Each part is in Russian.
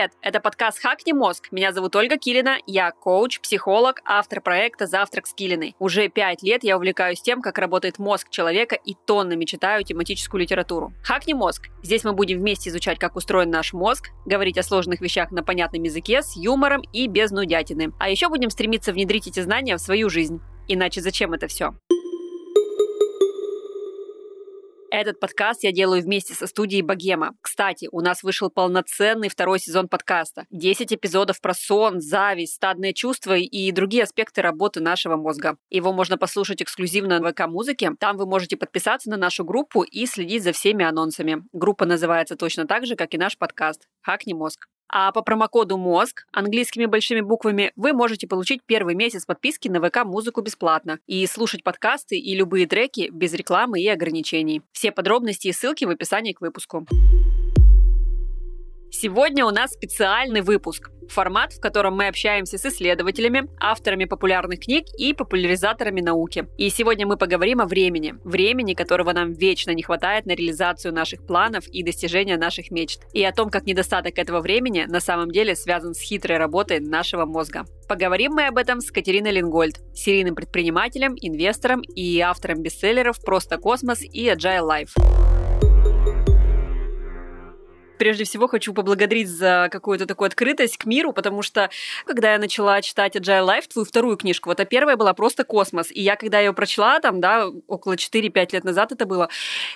Привет! Это подкаст «Хакни мозг». Меня зовут Ольга Килина, я коуч, психолог, автор проекта «Завтрак с Килиной». Уже пять лет я увлекаюсь тем, как работает мозг человека и тоннами читаю тематическую литературу. «Хакни мозг». Здесь мы будем вместе изучать, как устроен наш мозг, говорить о сложных вещах на понятном языке, с юмором и без нудятины. А еще будем стремиться внедрить эти знания в свою жизнь. Иначе зачем это все? Этот подкаст я делаю вместе со студией Богема. Кстати, у нас вышел полноценный второй сезон подкаста. 10 эпизодов про сон, зависть, стадные чувства и другие аспекты работы нашего мозга. Его можно послушать эксклюзивно в ВК-музыке. Там вы можете подписаться на нашу группу и следить за всеми анонсами. Группа называется точно так же, как и наш подкаст «Хакни мозг». А по промокоду МОЗГ английскими большими буквами вы можете получить первый месяц подписки на ВК-музыку бесплатно и слушать подкасты и любые треки без рекламы и ограничений. Все подробности и ссылки в описании к выпуску. Сегодня у нас специальный выпуск. Формат, в котором мы общаемся с исследователями, авторами популярных книг и популяризаторами науки. И сегодня мы поговорим о времени. Времени, которого нам вечно не хватает на реализацию наших планов и достижения наших мечт. И о том, как недостаток этого времени на самом деле связан с хитрой работой нашего мозга. Поговорим мы об этом с Катериной Лингольд, серийным предпринимателем, инвестором и автором бестселлеров «Просто космос» и «Agile Life» прежде всего хочу поблагодарить за какую-то такую открытость к миру, потому что когда я начала читать Agile Life, твою вторую книжку, вот а первая была просто космос. И я, когда ее прочла, там, да, около 4-5 лет назад это было,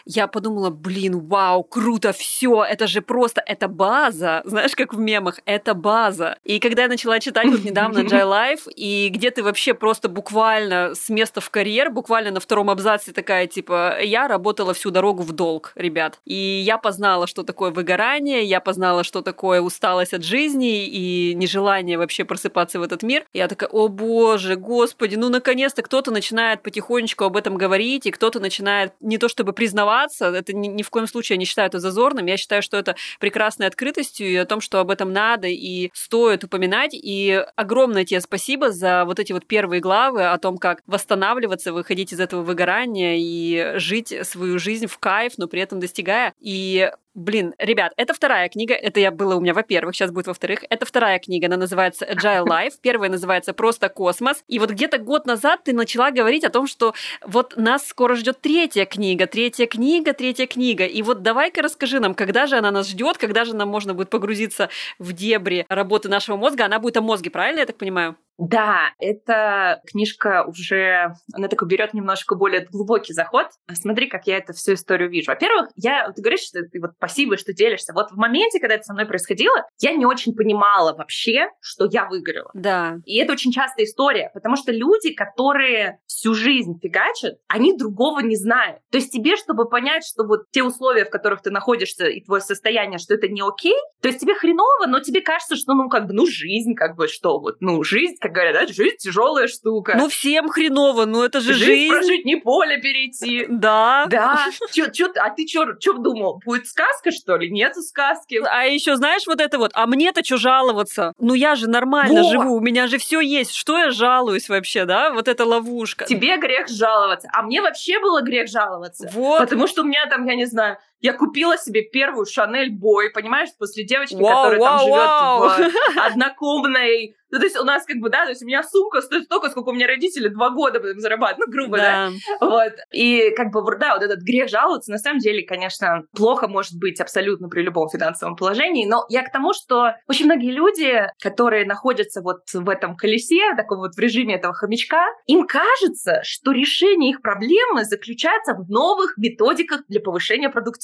я подумала, блин, вау, круто, все, это же просто, это база, знаешь, как в мемах, это база. И когда я начала читать вот недавно Agile Life, и где ты вообще просто буквально с места в карьер, буквально на втором абзаце такая, типа, я работала всю дорогу в долг, ребят. И я познала, что такое выгорание, выгорание, я познала, что такое усталость от жизни и нежелание вообще просыпаться в этот мир. Я такая, о боже, господи, ну наконец-то кто-то начинает потихонечку об этом говорить, и кто-то начинает не то чтобы признаваться, это ни, ни в коем случае я не считаю это зазорным, я считаю, что это прекрасной открытостью и о том, что об этом надо и стоит упоминать. И огромное тебе спасибо за вот эти вот первые главы о том, как восстанавливаться, выходить из этого выгорания и жить свою жизнь в кайф, но при этом достигая. И Блин, ребят, это вторая книга. Это я была у меня, во-первых, сейчас будет во-вторых. Это вторая книга, она называется Agile Life. Первая называется просто Космос. И вот где-то год назад ты начала говорить о том, что вот нас скоро ждет третья книга, третья книга, третья книга. И вот давай-ка расскажи нам, когда же она нас ждет, когда же нам можно будет погрузиться в дебри работы нашего мозга. Она будет о мозге, правильно я так понимаю? Да, эта книжка уже, она такой берет немножко более глубокий заход. Смотри, как я эту всю историю вижу. Во-первых, я, ты говоришь, что ты вот спасибо, что делишься. Вот в моменте, когда это со мной происходило, я не очень понимала вообще, что я выиграла. Да. И это очень частая история, потому что люди, которые всю жизнь фигачат, они другого не знают. То есть тебе, чтобы понять, что вот те условия, в которых ты находишься, и твое состояние, что это не окей, то есть тебе хреново, но тебе кажется, что, ну, как бы, ну, жизнь, как бы, что вот, ну, жизнь, как говорят, да, жизнь тяжелая штука. Ну, всем хреново, ну, это же жизнь. Жизнь прожить, не поле перейти. Да. Да. Чё, чё, а ты что думал? Будет сказка, что ли? Нету сказки. А еще знаешь вот это вот, а мне-то что жаловаться? Ну, я же нормально Во! живу, у меня же все есть. Что я жалуюсь вообще, да? Вот эта ловушка. Тебе грех жаловаться. А мне вообще было грех жаловаться. Вот. Потому что у меня там, я не знаю, я купила себе первую Шанель Бой, понимаешь, после девочки, вау, которая вау, там живет в однокомнатной ну, то есть у нас как бы, да, то есть у меня сумка стоит столько, сколько у меня родители два года потом зарабатывают, ну, грубо, да. да. Вот. И как бы, да, вот этот грех жаловаться, на самом деле, конечно, плохо может быть абсолютно при любом финансовом положении, но я к тому, что очень многие люди, которые находятся вот в этом колесе, таком вот в режиме этого хомячка, им кажется, что решение их проблемы заключается в новых методиках для повышения продуктивности.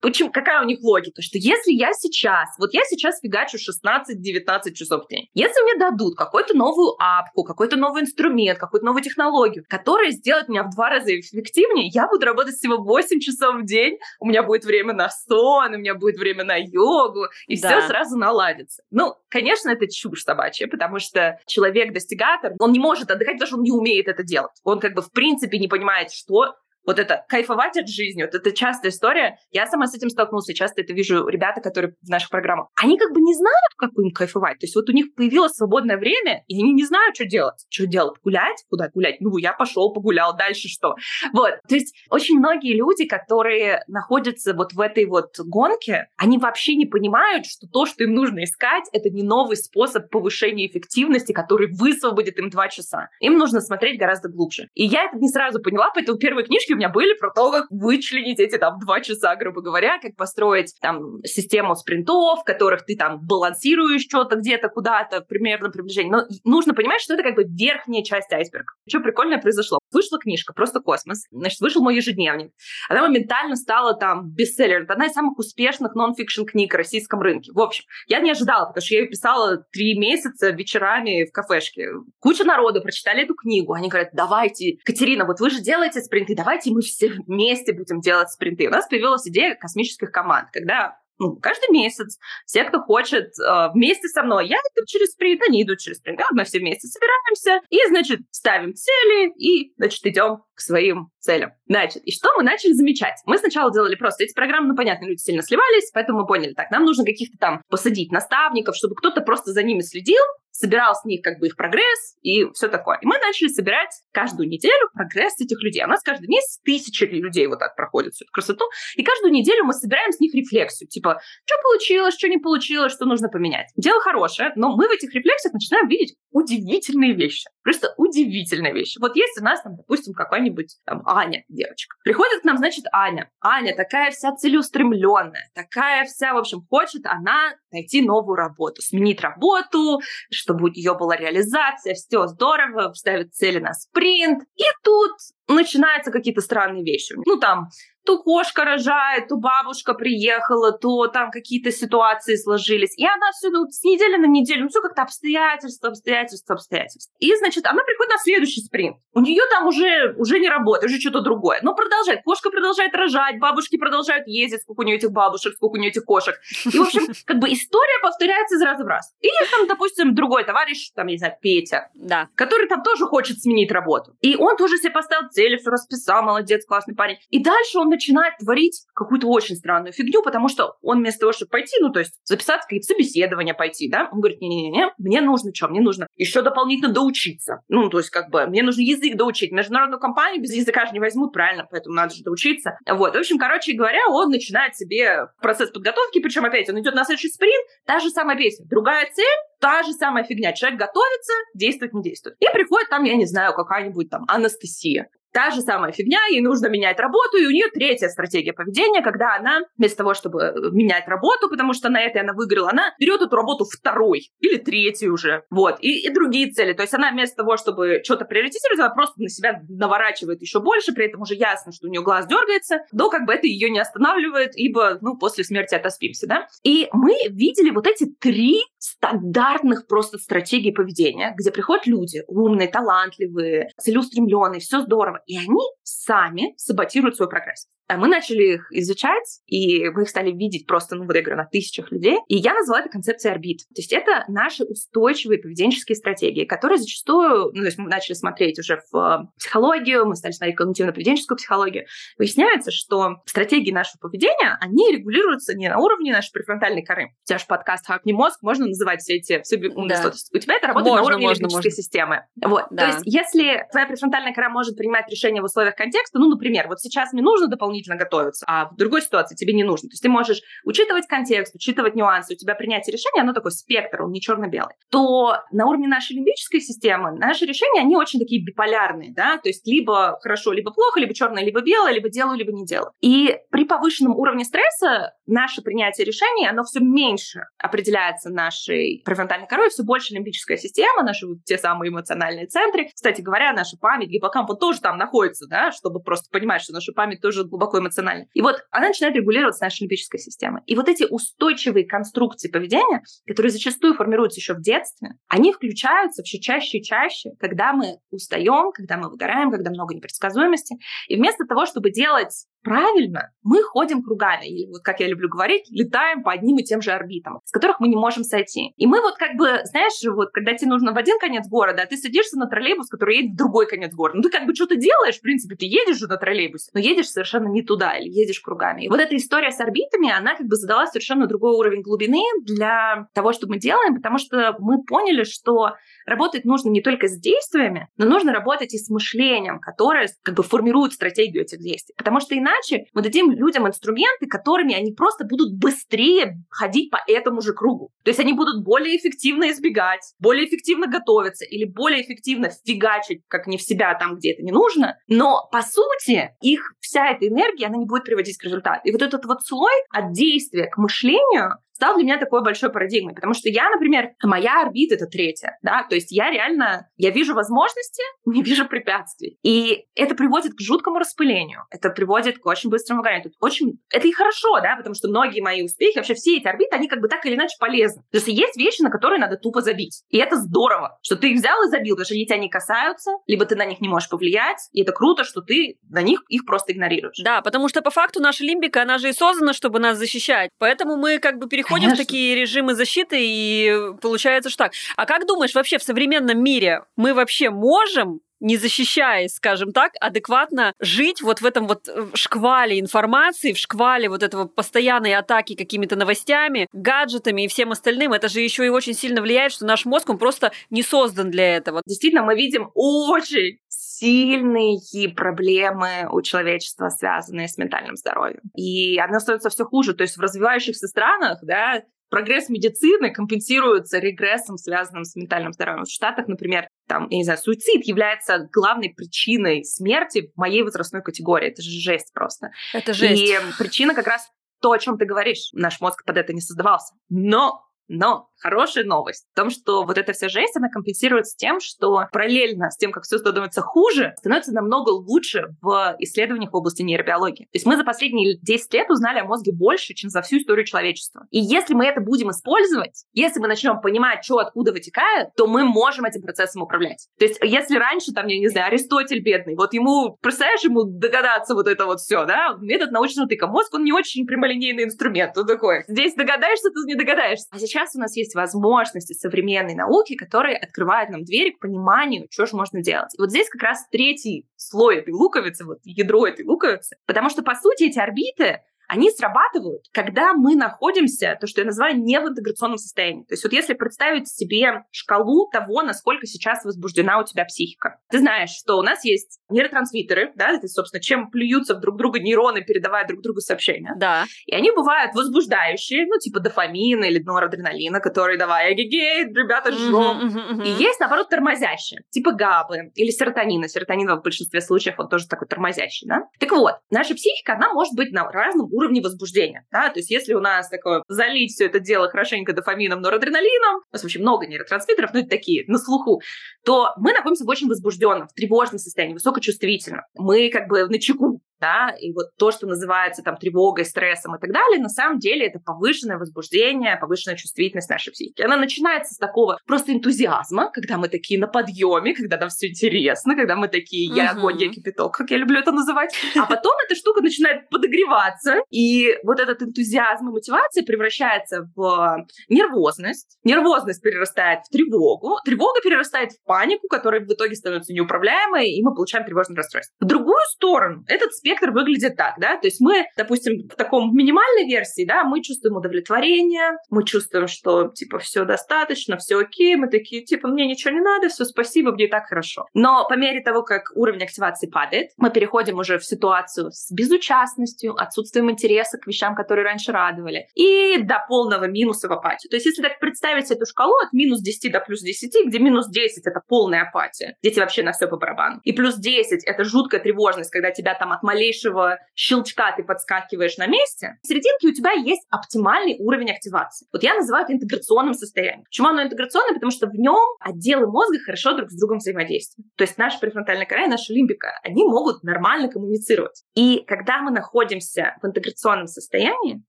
Почему, какая у них логика? Что если я сейчас, вот я сейчас фигачу 16-19 часов в день, если мне дадут какую-то новую апку, какой-то новый инструмент, какую-то новую технологию, которая сделает меня в два раза эффективнее, я буду работать всего 8 часов в день, у меня будет время на сон, у меня будет время на йогу, и да. все сразу наладится. Ну, конечно, это чушь собачья, потому что человек-достигатор, он не может отдыхать, потому что он не умеет это делать. Он как бы в принципе не понимает, что Вот это кайфовать от жизни, вот это частая история. Я сама с этим столкнулась, часто это вижу ребята, которые в наших программах. Они как бы не знают, как им кайфовать. То есть вот у них появилось свободное время, и они не знают, что делать. Что делать? Гулять? Куда гулять? Ну, я пошел, погулял, дальше что? Вот. То есть очень многие люди, которые находятся вот в этой вот гонке, они вообще не понимают, что то, что им нужно искать, это не новый способ повышения эффективности, который высвободит им два часа. Им нужно смотреть гораздо глубже. И я это не сразу поняла, поэтому первые книжки у меня были про то, как вычленить эти там два часа, грубо говоря, как построить там систему спринтов, в которых ты там балансируешь что-то где-то куда-то, примерно приближение. Но нужно понимать, что это как бы верхняя часть айсберга. Что прикольное произошло? Вышла книжка, просто космос. Значит, вышел мой ежедневник. Она моментально стала там бестселлером. Это одна из самых успешных нон-фикшн книг в российском рынке. В общем, я не ожидала, потому что я ее писала три месяца вечерами в кафешке. Куча народу прочитали эту книгу. Они говорят, давайте, Катерина, вот вы же делаете спринты, давайте мы все вместе будем делать спринты. У нас появилась идея космических команд, когда ну, каждый месяц все, кто хочет, э, вместе со мной. Я иду через спринт, они идут через спринт. Мы все вместе собираемся и, значит, ставим цели и, значит, идем к своим целям. Значит, и что мы начали замечать? Мы сначала делали просто эти программы, ну, понятно, люди сильно сливались, поэтому мы поняли, так, нам нужно каких-то там посадить наставников, чтобы кто-то просто за ними следил, собирал с них как бы их прогресс и все такое. И мы начали собирать каждую неделю прогресс этих людей. У нас каждый месяц тысячи людей вот так проходят всю эту красоту. И каждую неделю мы собираем с них рефлексию. Типа, что получилось, что не получилось, что нужно поменять. Дело хорошее, но мы в этих рефлексиях начинаем видеть удивительные вещи. Просто удивительные вещи. Вот есть у нас там, допустим, какая-нибудь там Аня, девочка. Приходит к нам, значит, Аня. Аня такая вся целеустремленная, такая вся, в общем, хочет она найти новую работу, сменить работу, чтобы у нее была реализация, все здорово, ставит цели на спринт. И тут начинаются какие-то странные вещи. Ну, там, то кошка рожает, то бабушка приехала, то там какие-то ситуации сложились. И она все ну, с недели на неделю, ну, все как-то обстоятельства, обстоятельства, обстоятельства. И, значит, она приходит на следующий спринт. У нее там уже, уже не работает, уже что-то другое. Но продолжает. Кошка продолжает рожать, бабушки продолжают ездить, сколько у нее этих бабушек, сколько у нее этих кошек. И, в общем, как бы история повторяется из раза в раз. И там, допустим, другой товарищ, там, не знаю, Петя, да. который там тоже хочет сменить работу. И он тоже себе поставил все расписал, молодец, классный парень. И дальше он начинает творить какую-то очень странную фигню, потому что он вместо того, чтобы пойти, ну, то есть записаться какие-то собеседования пойти, да, он говорит, не-не-не, мне нужно что? Мне нужно еще дополнительно доучиться. Ну, то есть как бы мне нужно язык доучить. Международную компанию без языка же не возьмут, правильно, поэтому надо же доучиться. Вот, в общем, короче говоря, он начинает себе процесс подготовки, причем опять он идет на следующий спринт, та же самая песня, другая цель, та же самая фигня. Человек готовится, действует, не действует. И приходит там, я не знаю, какая-нибудь там Анастасия. Та же самая фигня, ей нужно менять работу, и у нее третья стратегия поведения, когда она вместо того, чтобы э, менять работу, потому что на этой она выиграла, она берет эту работу второй или третий уже, вот, и, и другие цели. То есть она вместо того, чтобы что-то приоритизировать, она просто на себя наворачивает еще больше, при этом уже ясно, что у нее глаз дергается, но как бы это ее не останавливает, ибо, ну, после смерти отоспимся, да. И мы видели вот эти три стандартных просто стратегии поведения, где приходят люди умные, талантливые, целеустремленные, все здорово, и они сами саботируют свой прогресс. А мы начали их изучать, и мы их стали видеть просто, ну, вот я говорю, на тысячах людей. И я назвала это концепцией орбит. То есть это наши устойчивые поведенческие стратегии, которые зачастую, ну, то есть мы начали смотреть уже в э, психологию, мы стали смотреть когнитивно-поведенческую психологию. Выясняется, что стратегии нашего поведения, они регулируются не на уровне нашей префронтальной коры. Же подкаст «Хакни мозг», можно называть все эти все умные да. У тебя это работает можно, на уровне можно, лимбической можно. системы. Вот. Да. То есть если твоя префронтальная кора может принимать решения в условиях контекста, ну, например, вот сейчас мне нужно дополнительно готовиться, а в другой ситуации тебе не нужно. То есть ты можешь учитывать контекст, учитывать нюансы, у тебя принятие решения, оно такой спектр, он не черно-белый. То на уровне нашей лимбической системы наши решения, они очень такие биполярные, да, то есть либо хорошо, либо плохо, либо черное, либо белое, либо делаю, либо не делаю. И при повышенном уровне стресса наше принятие решений, оно все меньше определяется нашей префронтальной корой, все больше лимбическая система, наши те самые эмоциональные центры. Кстати говоря, наша память, гиппокамп, он тоже там находится, да, чтобы просто понимать, что наша память тоже глубоко эмоционально. И вот она начинает регулироваться нашей лимбической системой. И вот эти устойчивые конструкции поведения, которые зачастую формируются еще в детстве, они включаются все чаще и чаще, когда мы устаем, когда мы выгораем, когда много непредсказуемости. И вместо того, чтобы делать правильно, мы ходим кругами, или вот как я люблю говорить, летаем по одним и тем же орбитам, с которых мы не можем сойти. И мы вот как бы, знаешь, вот когда тебе нужно в один конец города, а ты садишься на троллейбус, который едет в другой конец города, ну ты как бы что-то делаешь, в принципе, ты едешь же на троллейбусе, но едешь совершенно не туда, или едешь кругами. И вот эта история с орбитами, она как бы задала совершенно другой уровень глубины для того, что мы делаем, потому что мы поняли, что работать нужно не только с действиями, но нужно работать и с мышлением, которое как бы формирует стратегию этих действий. Потому что иначе мы дадим людям инструменты, которыми они просто будут быстрее ходить по этому же кругу. То есть они будут более эффективно избегать, более эффективно готовиться или более эффективно фигачить, как не в себя там, где это не нужно. Но, по сути, их вся эта энергия, она не будет приводить к результату. И вот этот вот слой от действия к мышлению, стал для меня такой большой парадигмой, потому что я, например, моя орбита — это третья, да, то есть я реально, я вижу возможности, не вижу препятствий. И это приводит к жуткому распылению, это приводит к очень быстрому выгоранию. Тут очень... Это и хорошо, да, потому что многие мои успехи, вообще все эти орбиты, они как бы так или иначе полезны. То есть есть вещи, на которые надо тупо забить. И это здорово, что ты их взял и забил, потому что они тебя не касаются, либо ты на них не можешь повлиять, и это круто, что ты на них их просто игнорируешь. Да, потому что по факту наша лимбика, она же и создана, чтобы нас защищать. Поэтому мы как бы переходим переходим Конечно. в такие режимы защиты, и получается, что так. А как думаешь, вообще в современном мире мы вообще можем не защищаясь, скажем так, адекватно жить вот в этом вот э, шквале информации, в шквале вот этого постоянной атаки какими-то новостями, гаджетами и всем остальным. Это же еще и очень сильно влияет, что наш мозг, он просто не создан для этого. Действительно, мы видим очень сильные проблемы у человечества, связанные с ментальным здоровьем. И она становится все хуже. То есть в развивающихся странах, да, прогресс медицины компенсируется регрессом, связанным с ментальным здоровьем. В Штатах, например, там, я не знаю, суицид является главной причиной смерти в моей возрастной категории. Это же жесть просто. Это жесть. И причина как раз то, о чем ты говоришь. Наш мозг под это не создавался. Но но хорошая новость в том, что вот эта вся жесть, она компенсируется тем, что параллельно с тем, как все становится хуже, становится намного лучше в исследованиях в области нейробиологии. То есть мы за последние 10 лет узнали о мозге больше, чем за всю историю человечества. И если мы это будем использовать, если мы начнем понимать, что откуда вытекает, то мы можем этим процессом управлять. То есть если раньше, там, я не знаю, Аристотель бедный, вот ему, представляешь, ему догадаться вот это вот все, да, метод научного тыка. Мозг, он не очень прямолинейный инструмент, он такой, здесь догадаешься, тут не догадаешься. А сейчас сейчас у нас есть возможности современной науки, которые открывают нам двери к пониманию, что же можно делать. И вот здесь как раз третий слой этой луковицы, вот ядро этой луковицы, потому что, по сути, эти орбиты, они срабатывают, когда мы находимся, то, что я называю, не в интеграционном состоянии. То есть вот если представить себе шкалу того, насколько сейчас возбуждена у тебя психика. Ты знаешь, что у нас есть нейротрансмиттеры, да, это, собственно, чем плюются в друг друга нейроны, передавая друг другу сообщения. Да. И они бывают возбуждающие, ну, типа дофамина или норадреналина, которые давай, эгегей, ребята, жжем. Uh-huh, uh-huh, И есть, наоборот, тормозящие, типа габы или серотонина. Серотонин в большинстве случаев, он тоже такой тормозящий, да. Так вот, наша психика, она может быть на разном уровне возбуждения. Да? То есть если у нас такое залить все это дело хорошенько дофамином, норадреналином, у нас вообще много нейротрансмиттеров, но это такие на слуху, то мы находимся в очень возбужденном, в тревожном состоянии, высокочувствительном. Мы как бы на чеку, да, и вот то, что называется там тревогой, стрессом и так далее, на самом деле это повышенное возбуждение, повышенная чувствительность нашей психики. Она начинается с такого просто энтузиазма, когда мы такие на подъеме, когда нам все интересно, когда мы такие я огонь, я кипяток, как я люблю это называть. А потом эта штука начинает подогреваться, и вот этот энтузиазм и мотивация превращается в нервозность, нервозность перерастает в тревогу, тревога перерастает в панику, которая в итоге становится неуправляемой, и мы получаем тревожное расстройство. В другую сторону этот спектр выглядит так, да, то есть мы, допустим, в таком минимальной версии, да, мы чувствуем удовлетворение, мы чувствуем, что, типа, все достаточно, все окей, мы такие, типа, мне ничего не надо, все спасибо, мне так хорошо. Но по мере того, как уровень активации падает, мы переходим уже в ситуацию с безучастностью, отсутствием интереса к вещам, которые раньше радовали, и до полного минуса в апатию. То есть если так представить эту шкалу от минус 10 до плюс 10, где минус 10 — это полная апатия, тебе вообще на все по барабану, и плюс 10 — это жуткая тревожность, когда тебя там от малейшего щелчка ты подскакиваешь на месте, в серединке у тебя есть оптимальный уровень активации. Вот я называю это интеграционным состоянием. Почему оно интеграционное? Потому что в нем отделы мозга хорошо друг с другом взаимодействуют. То есть наша префронтальная кора и наша лимбика, они могут нормально коммуницировать. И когда мы находимся в интеграционном состоянии,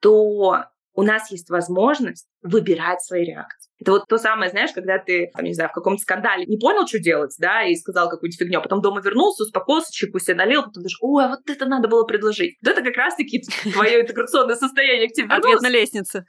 то у нас есть возможность выбирать свои реакции. Это вот то самое, знаешь, когда ты, там, не знаю, в каком-то скандале не понял, что делать, да, и сказал какую-нибудь фигню, а потом дома вернулся, успокоился, чайку себе налил, потом даже, ой, а вот это надо было предложить. Вот это как раз-таки твое интеграционное состояние к тебе Ответ на лестнице.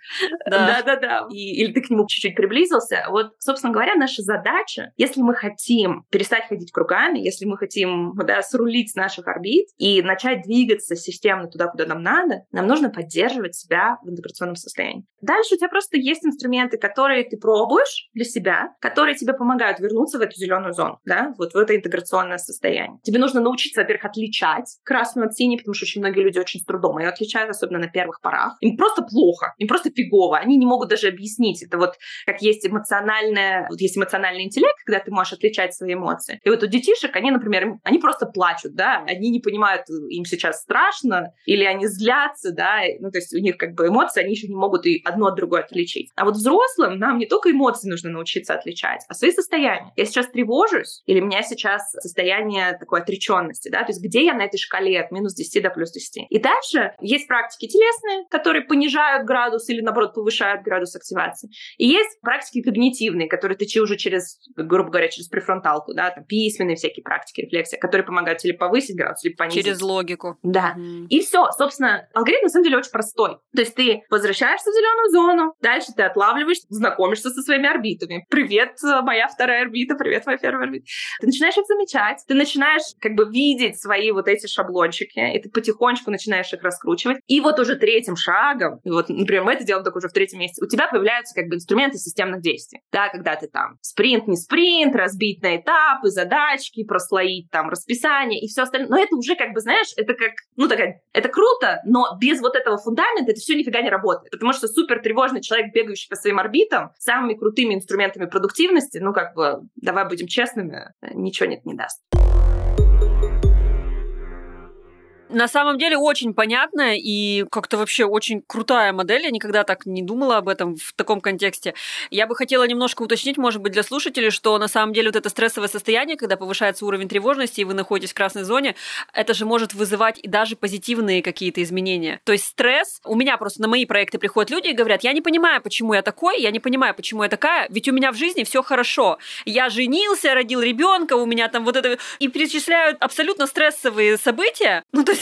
Да-да-да. Или ты к нему чуть-чуть приблизился. Вот, собственно говоря, наша задача, если мы хотим перестать ходить кругами, если мы хотим да, срулить с наших орбит и начать двигаться системно туда, куда нам надо, нам нужно поддерживать себя в интеграционном состоянии. Дальше у тебя просто есть инструменты, которые ты пробуешь для себя, которые тебе помогают вернуться в эту зеленую зону, да, вот в это интеграционное состояние. Тебе нужно научиться, во-первых, отличать красную от синей, потому что очень многие люди очень с трудом ее отличают, особенно на первых порах. Им просто плохо, им просто фигово. Они не могут даже объяснить. Это вот как есть эмоциональное, вот есть эмоциональный интеллект, когда ты можешь отличать свои эмоции. И вот у детишек, они, например, они просто плачут, да, они не понимают, им сейчас страшно, или они злятся, да, ну, то есть у них как бы эмоции, они еще не могут и одно от другой отличить. А вот взрослым нам не только эмоции нужно научиться отличать, а свои состояния. Я сейчас тревожусь, или у меня сейчас состояние такой отреченности, да, то есть где я на этой шкале от минус 10 до плюс 10. И дальше есть практики телесные, которые понижают градус или, наоборот, повышают градус активации. И есть практики когнитивные, которые ты уже через, грубо говоря, через префронталку, да, там письменные всякие практики, рефлексия, которые помогают или повысить градус, или понизить. Через логику. Да. Mm. И все, собственно, алгоритм на самом деле очень простой. То есть ты возвращаешься в зеленую зону, дальше ты отлавливаешь, знакомишься со своими орбитами. Привет, моя вторая орбита, привет, моя первая орбита. Ты начинаешь их замечать, ты начинаешь как бы видеть свои вот эти шаблончики, и ты потихонечку начинаешь их раскручивать. И вот уже третьим шагом, вот, например, мы это делаем только уже в третьем месяце, у тебя появляются как бы инструменты системных действий. Да, когда ты там спринт, не спринт, разбить на этапы, задачки, прослоить там расписание и все остальное. Но это уже как бы, знаешь, это как, ну такая, это круто, но без вот этого фундамента это все нифига не работает. Потому что супер тревожный человек, бегающий по своим орбитам, самыми крутыми инструментами продуктивности, ну как бы, давай будем честными, ничего нет не даст. На самом деле очень понятная и как-то вообще очень крутая модель. Я никогда так не думала об этом в таком контексте. Я бы хотела немножко уточнить, может быть, для слушателей, что на самом деле вот это стрессовое состояние, когда повышается уровень тревожности, и вы находитесь в красной зоне, это же может вызывать и даже позитивные какие-то изменения. То есть стресс... У меня просто на мои проекты приходят люди и говорят, я не понимаю, почему я такой, я не понимаю, почему я такая, ведь у меня в жизни все хорошо. Я женился, родил ребенка, у меня там вот это... И перечисляют абсолютно стрессовые события. Ну, то есть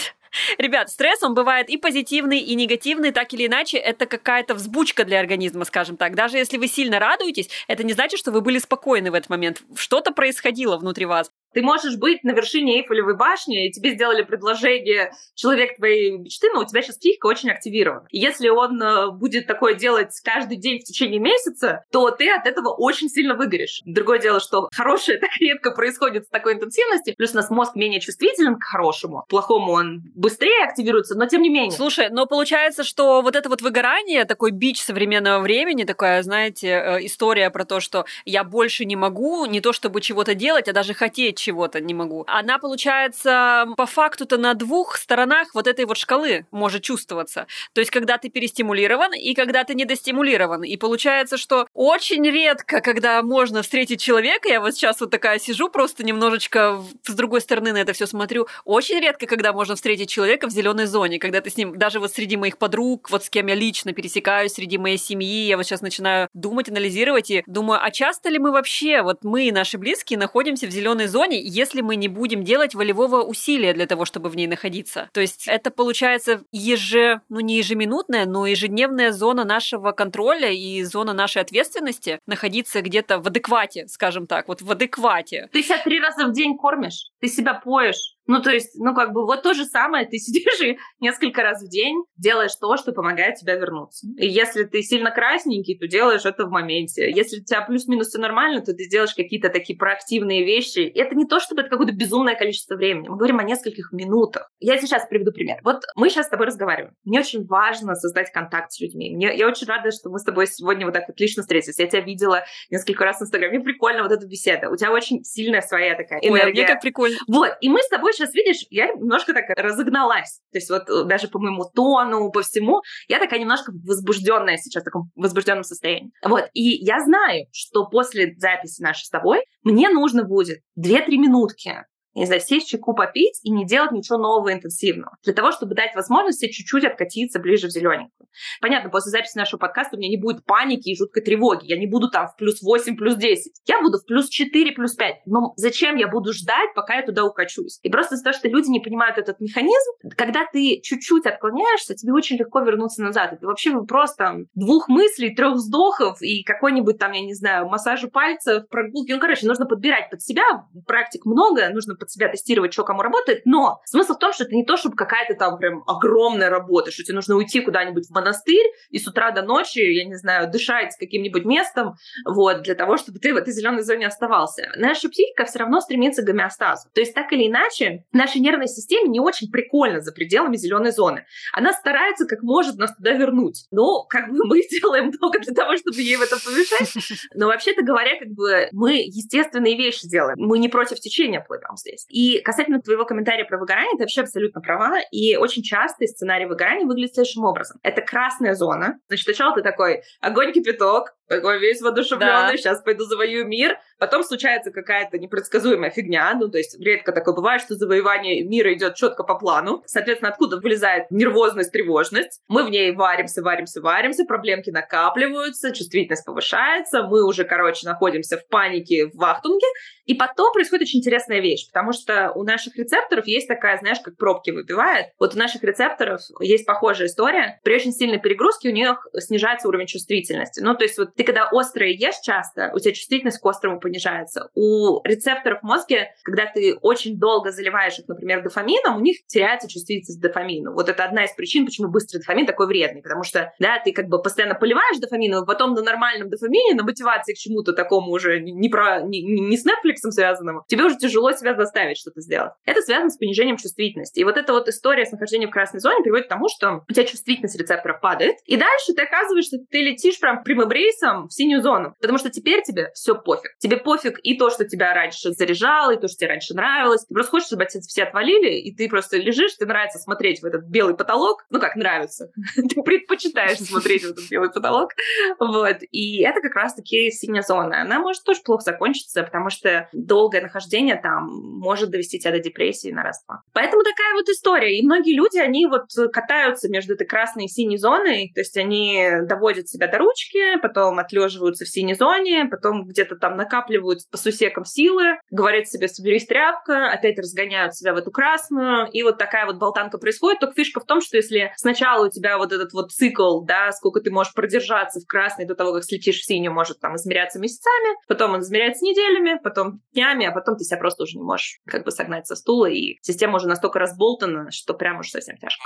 Ребят, стресс, он бывает и позитивный, и негативный, так или иначе, это какая-то взбучка для организма, скажем так. Даже если вы сильно радуетесь, это не значит, что вы были спокойны в этот момент. Что-то происходило внутри вас. Ты можешь быть на вершине Эйфелевой башни, и тебе сделали предложение человек твоей мечты, но у тебя сейчас психика очень активирована. И если он э, будет такое делать каждый день в течение месяца, то ты от этого очень сильно выгоришь. Другое дело, что хорошее так редко происходит с такой интенсивностью, плюс у нас мозг менее чувствителен к хорошему, к плохому он быстрее активируется, но тем не менее. Слушай, но получается, что вот это вот выгорание, такой бич современного времени, такая, знаете, э, история про то, что я больше не могу не то чтобы чего-то делать, а даже хотеть чего-то не могу. Она, получается, по факту-то на двух сторонах вот этой вот шкалы может чувствоваться. То есть, когда ты перестимулирован и когда ты недостимулирован. И получается, что очень редко, когда можно встретить человека, я вот сейчас вот такая сижу, просто немножечко с другой стороны на это все смотрю, очень редко, когда можно встретить человека в зеленой зоне, когда ты с ним, даже вот среди моих подруг, вот с кем я лично пересекаюсь, среди моей семьи, я вот сейчас начинаю думать, анализировать и думаю, а часто ли мы вообще, вот мы и наши близкие находимся в зеленой зоне, зоне, если мы не будем делать волевого усилия для того, чтобы в ней находиться. То есть это получается еже, ну не ежеминутная, но ежедневная зона нашего контроля и зона нашей ответственности находиться где-то в адеквате, скажем так, вот в адеквате. Ты себя три раза в день кормишь, ты себя поешь, ну, то есть, ну, как бы вот то же самое, ты сидишь и несколько раз в день делаешь то, что помогает тебе вернуться. И если ты сильно красненький, то делаешь это в моменте. Если у тебя плюс-минус все нормально, то ты сделаешь какие-то такие проактивные вещи. И это не то, чтобы это какое-то безумное количество времени. Мы говорим о нескольких минутах. Я сейчас приведу пример. Вот мы сейчас с тобой разговариваем. Мне очень важно создать контакт с людьми. Мне, я очень рада, что мы с тобой сегодня вот так отлично встретились. Я тебя видела несколько раз в Инстаграме. Мне прикольно вот эта беседа. У тебя очень сильная своя такая энергия. Ой, а мне как прикольно. Вот. И мы с тобой сейчас видишь, я немножко так разогналась. То есть вот э, даже по моему тону, по всему, я такая немножко возбужденная сейчас, в таком возбужденном состоянии. Вот. И я знаю, что после записи нашей с тобой мне нужно будет 2-3 минутки не знаю, сесть чайку попить и не делать ничего нового интенсивного. Для того, чтобы дать возможность себе чуть-чуть откатиться ближе в зелененькую. Понятно, после записи нашего подкаста у меня не будет паники и жуткой тревоги. Я не буду там в плюс 8, плюс 10. Я буду в плюс 4, плюс 5. Но зачем я буду ждать, пока я туда укачусь? И просто из-за того, что люди не понимают этот механизм, когда ты чуть-чуть отклоняешься, тебе очень легко вернуться назад. Это вообще просто двух мыслей, трех вздохов и какой-нибудь там, я не знаю, массажу пальцев, прогулки. Ну, короче, нужно подбирать под себя. Практик много, нужно под себя тестировать, что кому работает. Но смысл в том, что это не то, чтобы какая-то там прям огромная работа, что тебе нужно уйти куда-нибудь в монастырь и с утра до ночи, я не знаю, дышать каким-нибудь местом, вот, для того, чтобы ты в этой зеленой зоне оставался. Наша психика все равно стремится к гомеостазу. То есть, так или иначе, нашей нервной системе не очень прикольно за пределами зеленой зоны. Она старается как может нас туда вернуть. Но как бы мы делаем много для того, чтобы ей в это помешать. Но вообще-то говоря, как бы мы естественные вещи делаем. Мы не против течения плывем здесь. И касательно твоего комментария про выгорание, ты вообще абсолютно права. И очень часто сценарий выгорания выглядит следующим образом. Это красная зона. Значит, сначала ты такой огонь-кипяток, такой весь воодушевленный, да. сейчас пойду завоюю мир. Потом случается какая-то непредсказуемая фигня, ну, то есть редко такое бывает, что завоевание мира идет четко по плану. Соответственно, откуда вылезает нервозность, тревожность. Мы в ней варимся, варимся, варимся, проблемки накапливаются, чувствительность повышается, мы уже, короче, находимся в панике, в вахтунге, и потом происходит очень интересная вещь, потому что у наших рецепторов есть такая, знаешь, как пробки выбивает. Вот у наших рецепторов есть похожая история. При очень сильной перегрузке у них снижается уровень чувствительности. Ну, то есть вот ты когда острое ешь часто, у тебя чувствительность к острому понижается. У рецепторов в мозге, когда ты очень долго заливаешь их, например, дофамином, у них теряется чувствительность к дофамину. Вот это одна из причин, почему быстрый дофамин такой вредный, потому что, да, ты как бы постоянно поливаешь дофамином, а потом на нормальном дофамине, на мотивации к чему-то такому уже не про не, не с Netflix связанному, тебе уже тяжело себя заставить что-то сделать. Это связано с понижением чувствительности. И вот эта вот история с нахождением в красной зоне приводит к тому, что у тебя чувствительность рецепторов падает, и дальше ты оказываешься, ты летишь прям прямым рейсом в синюю зону, потому что теперь тебе все пофиг. Тебе пофиг и то, что тебя раньше заряжало, и то, что тебе раньше нравилось. Ты просто хочешь, чтобы все отвалили, и ты просто лежишь, тебе нравится смотреть в этот белый потолок. Ну, как нравится. ты предпочитаешь смотреть в этот белый потолок. Вот. И это как раз-таки синяя зона. Она может тоже плохо закончиться, потому что долгое нахождение там может довести тебя до депрессии на раз-два. Поэтому такая вот история. И многие люди, они вот катаются между этой красной и синей зоной, то есть они доводят себя до ручки, потом отлеживают оказываются в синей зоне, потом где-то там накапливают по сусекам силы, говорят себе «соберись, тряпка», опять разгоняют себя в эту красную, и вот такая вот болтанка происходит. Только фишка в том, что если сначала у тебя вот этот вот цикл, да, сколько ты можешь продержаться в красной до того, как слетишь в синюю, может там измеряться месяцами, потом он измеряется неделями, потом днями, а потом ты себя просто уже не можешь как бы согнать со стула, и система уже настолько разболтана, что прям уж совсем тяжко.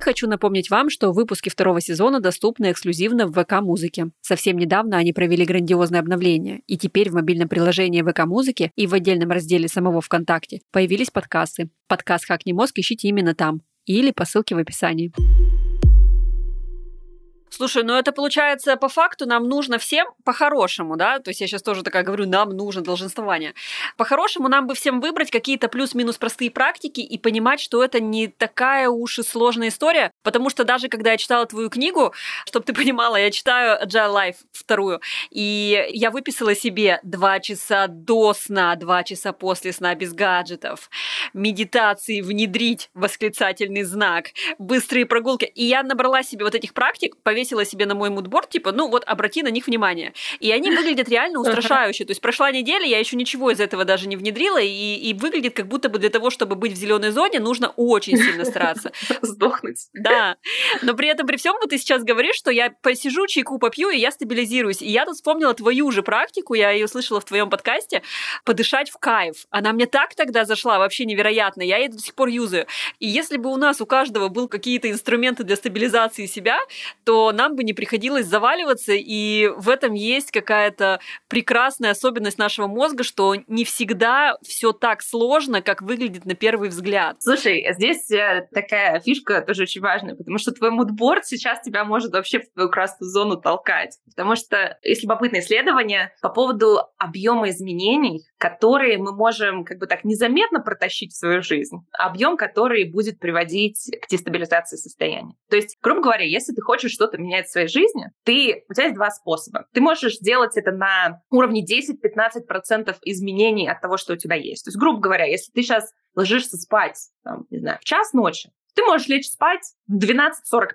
Хочу напомнить вам, что выпуски второго сезона доступны эксклюзивно в ВК-музыке. Совсем недавно они провели грандиозное обновление, и теперь в мобильном приложении ВК-музыки и в отдельном разделе самого ВКонтакте появились подкасты. Подкаст «Как не мозг» ищите именно там или по ссылке в описании. Слушай, ну это получается по факту нам нужно всем по-хорошему, да? То есть я сейчас тоже такая говорю, нам нужно долженствование. По-хорошему нам бы всем выбрать какие-то плюс-минус простые практики и понимать, что это не такая уж и сложная история, потому что даже когда я читала твою книгу, чтобы ты понимала, я читаю Agile Life вторую, и я выписала себе два часа до сна, два часа после сна без гаджетов, медитации внедрить восклицательный знак, быстрые прогулки, и я набрала себе вот этих практик, повесила себе на мой мудборд, типа, ну вот обрати на них внимание. И они выглядят реально устрашающе. То есть прошла неделя, я еще ничего из этого даже не внедрила, и, и выглядит как будто бы для того, чтобы быть в зеленой зоне, нужно очень сильно стараться. Сдохнуть. Да. Но при этом, при всем, вот ты сейчас говоришь, что я посижу, чайку попью, и я стабилизируюсь. И я тут вспомнила твою же практику, я ее слышала в твоем подкасте, подышать в кайф. Она мне так тогда зашла, вообще невероятно. Я ее до сих пор юзаю. И если бы у нас у каждого был какие-то инструменты для стабилизации себя, то нам бы не приходилось заваливаться, и в этом есть какая-то прекрасная особенность нашего мозга, что не всегда все так сложно, как выглядит на первый взгляд. Слушай, здесь э, такая фишка тоже очень важная важное, потому что твой мудборд сейчас тебя может вообще в твою красную зону толкать. Потому что есть любопытное исследование по поводу объема изменений, которые мы можем как бы так незаметно протащить в свою жизнь. Объем, который будет приводить к дестабилизации состояния. То есть, грубо говоря, если ты хочешь что-то менять в своей жизни, ты, у тебя есть два способа. Ты можешь сделать это на уровне 10-15% изменений от того, что у тебя есть. То есть, грубо говоря, если ты сейчас ложишься спать, там, не знаю, в час ночи, ты можешь лечь спать в 12.45.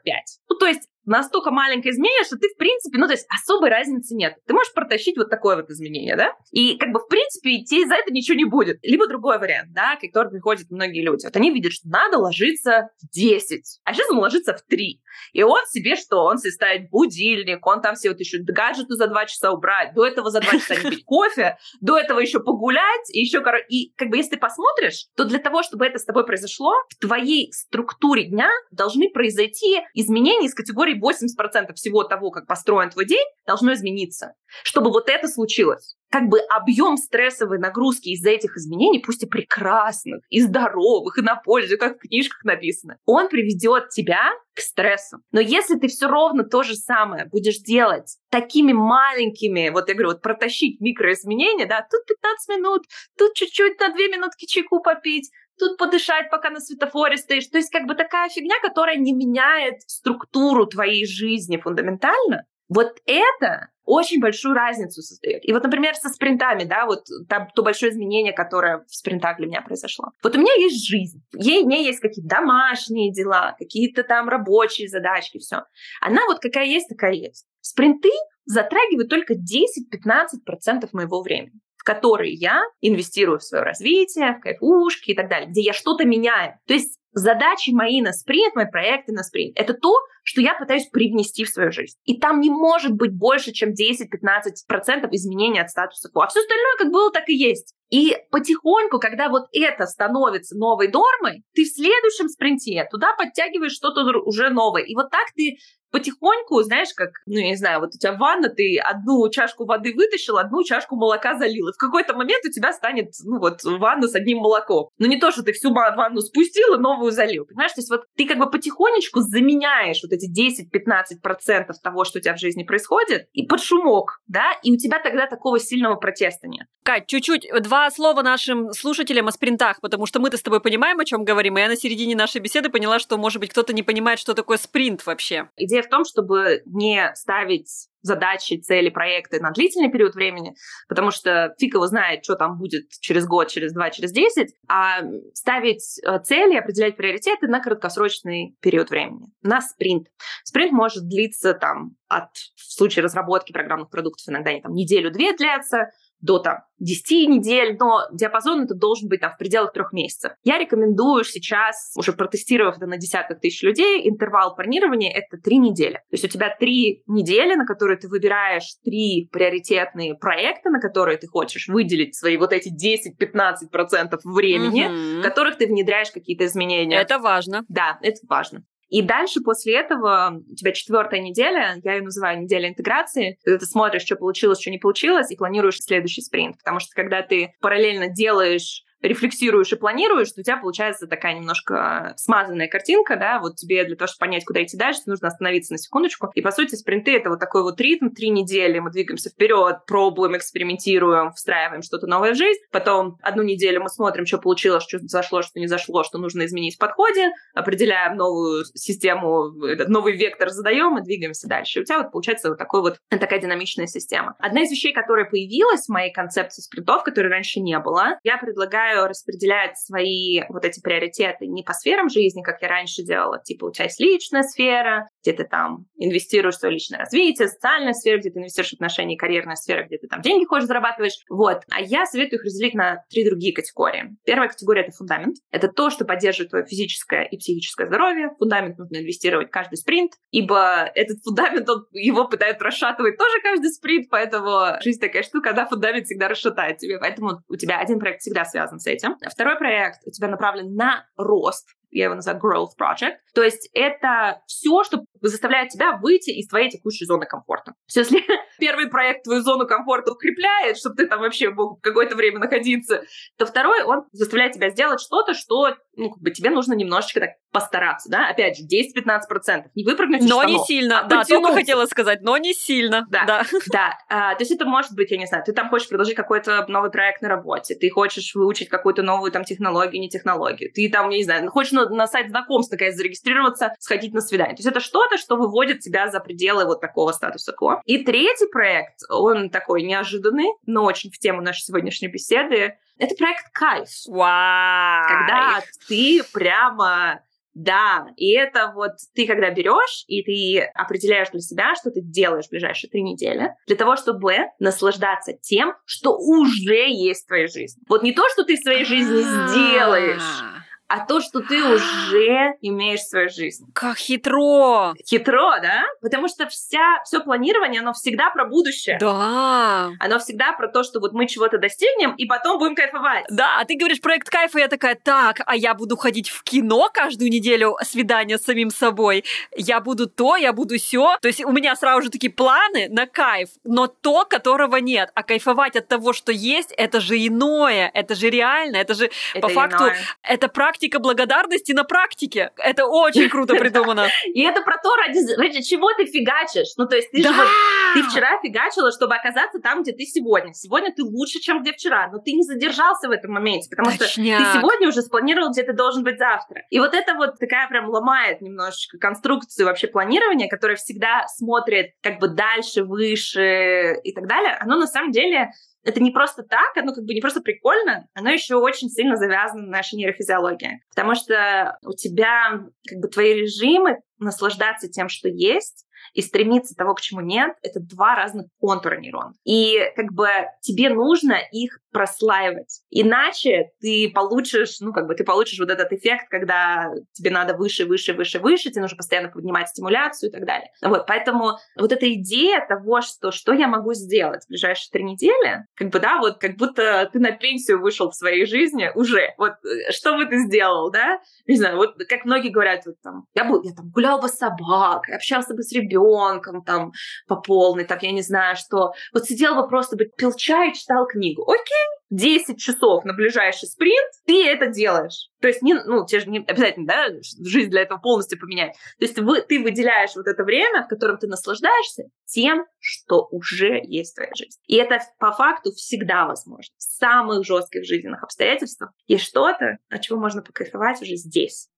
Ну, то есть настолько маленькое изменение, что ты, в принципе, ну, то есть особой разницы нет. Ты можешь протащить вот такое вот изменение, да? И, как бы, в принципе, тебе за это ничего не будет. Либо другой вариант, да, который приходят многие люди. Вот они видят, что надо ложиться в 10, а сейчас он ложится в 3. И он себе что? Он себе ставит будильник, он там все вот еще гаджеты за 2 часа убрать, до этого за 2 часа не пить кофе, до этого еще погулять, и еще, короче, и, как бы, если ты посмотришь, то для того, чтобы это с тобой произошло, в твоей структуре дня должны произойти изменения из категории 80% всего того, как построен твой день, должно измениться. Чтобы вот это случилось. Как бы объем стрессовой нагрузки из-за этих изменений, пусть и прекрасных, и здоровых, и на пользу, как в книжках написано, он приведет тебя к стрессу. Но если ты все ровно то же самое будешь делать такими маленькими, вот я говорю, вот протащить микроизменения, да, тут 15 минут, тут чуть-чуть на 2 минутки чайку попить, тут подышать, пока на светофоре стоишь. То есть как бы такая фигня, которая не меняет структуру твоей жизни фундаментально. Вот это очень большую разницу создает. И вот, например, со спринтами, да, вот там то большое изменение, которое в спринтах для меня произошло. Вот у меня есть жизнь, ей, меня есть какие-то домашние дела, какие-то там рабочие задачки, все. Она вот какая есть, такая есть. Спринты затрагивают только 10-15% моего времени которые я инвестирую в свое развитие, в кайфушки и так далее, где я что-то меняю. То есть задачи мои на спринт, мои проекты на спринт, это то, что я пытаюсь привнести в свою жизнь. И там не может быть больше, чем 10-15% изменений от статуса кво. А все остальное как было, так и есть. И потихоньку, когда вот это становится новой нормой, ты в следующем спринте туда подтягиваешь что-то уже новое. И вот так ты потихоньку, знаешь, как, ну, я не знаю, вот у тебя ванна, ты одну чашку воды вытащил, одну чашку молока залил. И в какой-то момент у тебя станет, ну, вот, ванна с одним молоком. Но не то, что ты всю ванну спустил и новую залил. Понимаешь, то есть вот ты как бы потихонечку заменяешь вот эти 10-15% того, что у тебя в жизни происходит, и под шумок, да, и у тебя тогда такого сильного протеста нет. Кать, чуть-чуть, два слова нашим слушателям о спринтах, потому что мы-то с тобой понимаем, о чем говорим, и я на середине нашей беседы поняла, что, может быть, кто-то не понимает, что такое спринт вообще. Идея в том, чтобы не ставить задачи, цели, проекты на длительный период времени, потому что фиг его знает, что там будет через год, через два, через десять, а ставить э, цели, определять приоритеты на краткосрочный период времени, на спринт. Спринт может длиться там от, в случае разработки программных продуктов, иногда они там неделю-две длятся, до там 10 недель, но диапазон это должен быть там в пределах трех месяцев. Я рекомендую сейчас, уже протестировав это на десятках тысяч людей, интервал планирования это три недели. То есть у тебя три недели, на которые ты выбираешь три приоритетные проекта, на которые ты хочешь выделить свои вот эти 10-15% времени, mm-hmm. в которых ты внедряешь какие-то изменения. Это важно. Да, это важно. И дальше после этого у тебя четвертая неделя, я ее называю неделя интеграции, когда ты смотришь, что получилось, что не получилось, и планируешь следующий спринт. Потому что когда ты параллельно делаешь рефлексируешь и планируешь, то у тебя получается такая немножко смазанная картинка, да, вот тебе для того, чтобы понять, куда идти дальше, нужно остановиться на секундочку. И, по сути, спринты — это вот такой вот ритм, три недели мы двигаемся вперед, пробуем, экспериментируем, встраиваем что-то новое в жизнь. Потом одну неделю мы смотрим, что получилось, что зашло, что не зашло, что нужно изменить в подходе, определяем новую систему, новый вектор задаем и двигаемся дальше. И у тебя вот получается вот такой вот такая динамичная система. Одна из вещей, которая появилась в моей концепции спринтов, которой раньше не было, я предлагаю предлагаю распределять свои вот эти приоритеты не по сферам жизни, как я раньше делала, типа у тебя есть личная сфера, где ты там инвестируешь в свое личное развитие, социальная сфера, где ты инвестируешь в отношения, карьерная сфера, где ты там деньги хочешь зарабатываешь. Вот. А я советую их разделить на три другие категории. Первая категория — это фундамент. Это то, что поддерживает твое физическое и психическое здоровье. Фундамент нужно инвестировать каждый спринт, ибо этот фундамент, он, его пытают расшатывать тоже каждый спринт, поэтому жизнь такая штука, когда фундамент всегда расшатает тебе. Поэтому у тебя один проект всегда связан с этим. Второй проект у тебя направлен на рост. Я его называю growth project. То есть это все, что заставляет тебя выйти из твоей текущей зоны комфорта. То есть, если первый проект твою зону комфорта укрепляет, чтобы ты там вообще мог какое-то время находиться, то второй, он заставляет тебя сделать что-то, что ну, как бы тебе нужно немножечко так постараться, да, опять же, 10-15%, не выпрыгнуть Но штанов, не сильно, а да, только хотела сказать, но не сильно. Да, да. да. А, то есть это может быть, я не знаю, ты там хочешь предложить какой-то новый проект на работе, ты хочешь выучить какую-то новую там технологию, не технологию, ты там, я не знаю, хочешь на, на сайт знакомств такая зарегистрироваться, сходить на свидание. То есть это что-то, что выводит тебя за пределы вот такого статуса кво. И третий проект, он такой неожиданный, но очень в тему нашей сегодняшней беседы, это проект «Кайф». Вау! Когда ты прямо да, и это вот ты когда берешь и ты определяешь для себя, что ты делаешь в ближайшие три недели, для того, чтобы наслаждаться тем, что уже есть в твоей жизни. Вот не то, что ты в своей жизни сделаешь, а то, что ты уже имеешь в своей жизни. Как хитро! Хитро, да? Потому что вся, все планирование, оно всегда про будущее. Да. Оно всегда про то, что вот мы чего-то достигнем, и потом будем кайфовать. Да, а ты говоришь проект кайфа, и я такая, так, а я буду ходить в кино каждую неделю, свидание с самим собой, я буду то, я буду все. То есть у меня сразу же такие планы на кайф, но то, которого нет. А кайфовать от того, что есть, это же иное, это же реально, это же это по иное. факту, это практика практика благодарности на практике. Это очень круто придумано. И это про то, ради, чего ты фигачишь. Ну, то есть ты же ты вчера фигачила, чтобы оказаться там, где ты сегодня. Сегодня ты лучше, чем где вчера, но ты не задержался в этом моменте, потому что ты сегодня уже спланировал, где ты должен быть завтра. И вот это вот такая прям ломает немножечко конструкцию вообще планирования, которая всегда смотрит как бы дальше, выше и так далее. Оно на самом деле это не просто так, оно как бы не просто прикольно, оно еще очень сильно завязано на нашей нейрофизиологии. Потому что у тебя как бы твои режимы наслаждаться тем, что есть, и стремиться того, к чему нет, это два разных контура нейрон. И как бы тебе нужно их прослаивать. Иначе ты получишь, ну, как бы ты получишь вот этот эффект, когда тебе надо выше, выше, выше, выше, тебе нужно постоянно поднимать стимуляцию и так далее. Вот, поэтому вот эта идея того, что что я могу сделать в ближайшие три недели, как бы, да, вот как будто ты на пенсию вышел в своей жизни уже. Вот э, что бы ты сделал, да? Не знаю, вот как многие говорят, вот там, я, бы, я там гулял бы с собакой, общался бы с ребенком там по полной, так я не знаю что. Вот сидел бы просто бы, пил чай и читал книгу. Окей, 10 часов на ближайший спринт, ты это делаешь. То есть, не, ну, тебе же не обязательно, да, жизнь для этого полностью поменять. То есть вы, ты выделяешь вот это время, в котором ты наслаждаешься тем, что уже есть в твоей жизни. И это по факту всегда возможно. В самых жестких жизненных обстоятельствах есть что-то, от чего можно покайфовать уже здесь.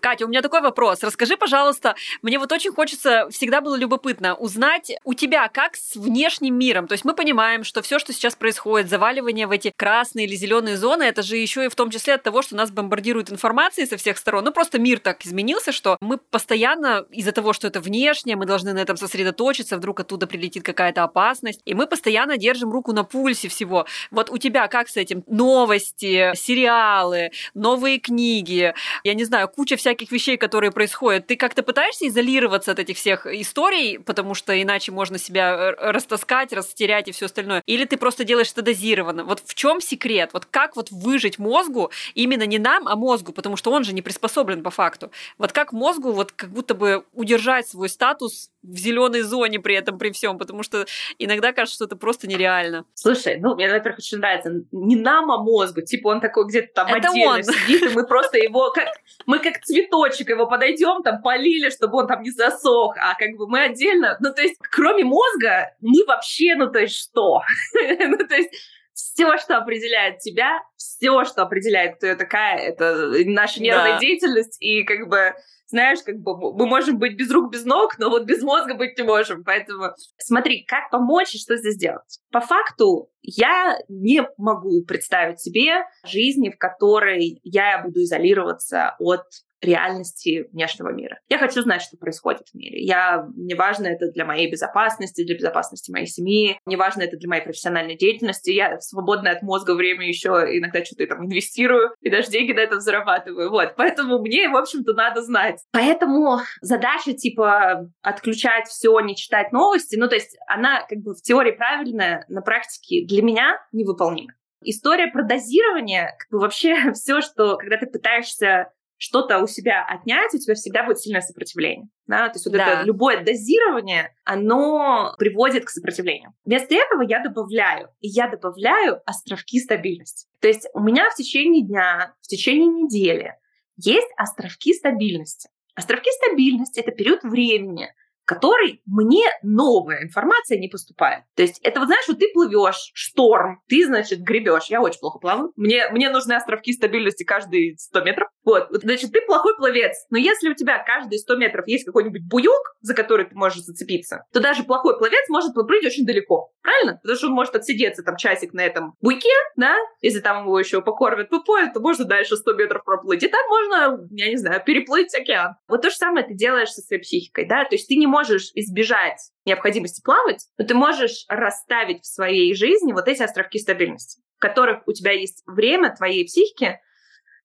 Катя, у меня такой вопрос. Расскажи, пожалуйста, мне вот очень хочется, всегда было любопытно узнать у тебя, как с внешним миром. То есть мы понимаем, что все, что сейчас происходит, заваливание в эти красные или зеленые зоны, это же еще и в том числе от того, что нас бомбардируют информацией со всех сторон. Ну, просто мир так изменился, что мы постоянно из-за того, что это внешнее, мы должны на этом сосредоточиться, вдруг оттуда прилетит какая-то опасность, и мы постоянно держим руку на пульсе всего. Вот у тебя как с этим? Новости, сериалы, новые книги, я не знаю, куча всяких всяких вещей, которые происходят, ты как-то пытаешься изолироваться от этих всех историй, потому что иначе можно себя э, растаскать, растерять и все остальное? Или ты просто делаешь это дозированно? Вот в чем секрет? Вот как вот выжить мозгу именно не нам, а мозгу, потому что он же не приспособлен по факту. Вот как мозгу вот как будто бы удержать свой статус в зеленой зоне при этом, при всем, потому что иногда кажется, что это просто нереально. Слушай, ну, мне, во-первых, очень нравится. Не нам, а мозгу. Типа он такой где-то там это отдельно он. сидит, и мы просто его как... Мы как цветочек его подойдем, там, полили, чтобы он там не засох, а как бы мы отдельно... Ну, то есть, кроме мозга, мы вообще, ну, то есть, что? ну, то есть, все, что определяет тебя, все, что определяет, кто я такая, это наша нервная да. деятельность, и как бы знаешь, как бы мы можем быть без рук, без ног, но вот без мозга быть не можем. Поэтому смотри, как помочь и что здесь делать. По факту я не могу представить себе жизни, в которой я буду изолироваться от реальности внешнего мира. Я хочу знать, что происходит в мире. Я, мне важно это для моей безопасности, для безопасности моей семьи, мне важно это для моей профессиональной деятельности. Я свободное от мозга время еще иногда что-то там инвестирую и даже деньги на этом зарабатываю. Вот. Поэтому мне, в общем-то, надо знать. Поэтому задача типа отключать все, не читать новости, ну то есть она как бы в теории правильная, на практике для меня невыполнима. История про дозирование, как бы вообще все, что когда ты пытаешься что-то у себя отнять, у тебя всегда будет сильное сопротивление. Да? То есть вот да. это любое дозирование, оно приводит к сопротивлению. Вместо этого я добавляю, и я добавляю островки стабильности. То есть у меня в течение дня, в течение недели есть островки стабильности. Островки стабильности — это период времени, который мне новая информация не поступает. То есть это вот знаешь, вот ты плывешь, шторм, ты, значит, гребешь. Я очень плохо плаваю. Мне, мне нужны островки стабильности каждые 100 метров. Вот, значит, ты плохой пловец. Но если у тебя каждые 100 метров есть какой-нибудь буёк, за который ты можешь зацепиться, то даже плохой пловец может поплыть очень далеко. Правильно? Потому что он может отсидеться там часик на этом буйке, да? Если там его еще покормят, попоют, то можно дальше 100 метров проплыть. И так можно, я не знаю, переплыть океан. Вот то же самое ты делаешь со своей психикой, да? То есть ты не можешь можешь избежать необходимости плавать, но ты можешь расставить в своей жизни вот эти островки стабильности, в которых у тебя есть время твоей психики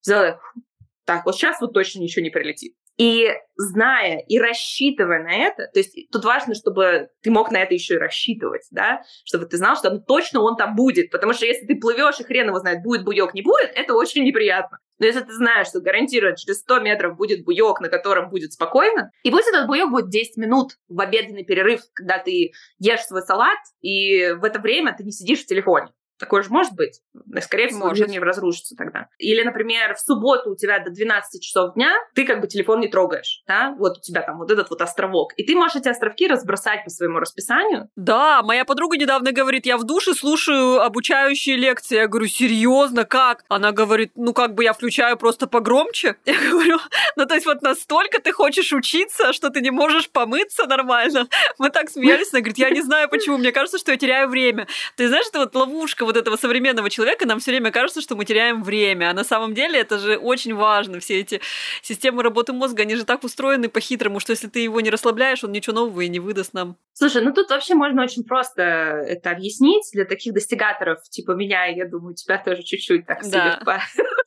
сделать, так, вот сейчас вот точно ничего не прилетит. И зная и рассчитывая на это, то есть тут важно, чтобы ты мог на это еще и рассчитывать, да, чтобы ты знал, что ну, точно он там будет, потому что если ты плывешь и хрен его знает, будет буек, не будет, это очень неприятно. Но если ты знаешь, что гарантированно через 100 метров будет буек, на котором будет спокойно, и пусть этот буек будет 10 минут в обеденный перерыв, когда ты ешь свой салат, и в это время ты не сидишь в телефоне. Такое же может быть. Скорее всего, может. не разрушится тогда. Или, например, в субботу у тебя до 12 часов дня ты как бы телефон не трогаешь, да? Вот у тебя там вот этот вот островок. И ты можешь эти островки разбросать по своему расписанию. Да, моя подруга недавно говорит, я в душе слушаю обучающие лекции. Я говорю, серьезно, как? Она говорит, ну как бы я включаю просто погромче. Я говорю, ну то есть вот настолько ты хочешь учиться, что ты не можешь помыться нормально. Мы так смеялись, она говорит, я не знаю почему, мне кажется, что я теряю время. Ты знаешь, это вот ловушка вот этого современного человека нам все время кажется, что мы теряем время. А на самом деле это же очень важно. Все эти системы работы мозга, они же так устроены по-хитрому, что если ты его не расслабляешь, он ничего нового и не выдаст нам. Слушай, ну тут вообще можно очень просто это объяснить для таких достигаторов, типа меня, я думаю, тебя тоже чуть-чуть так да. по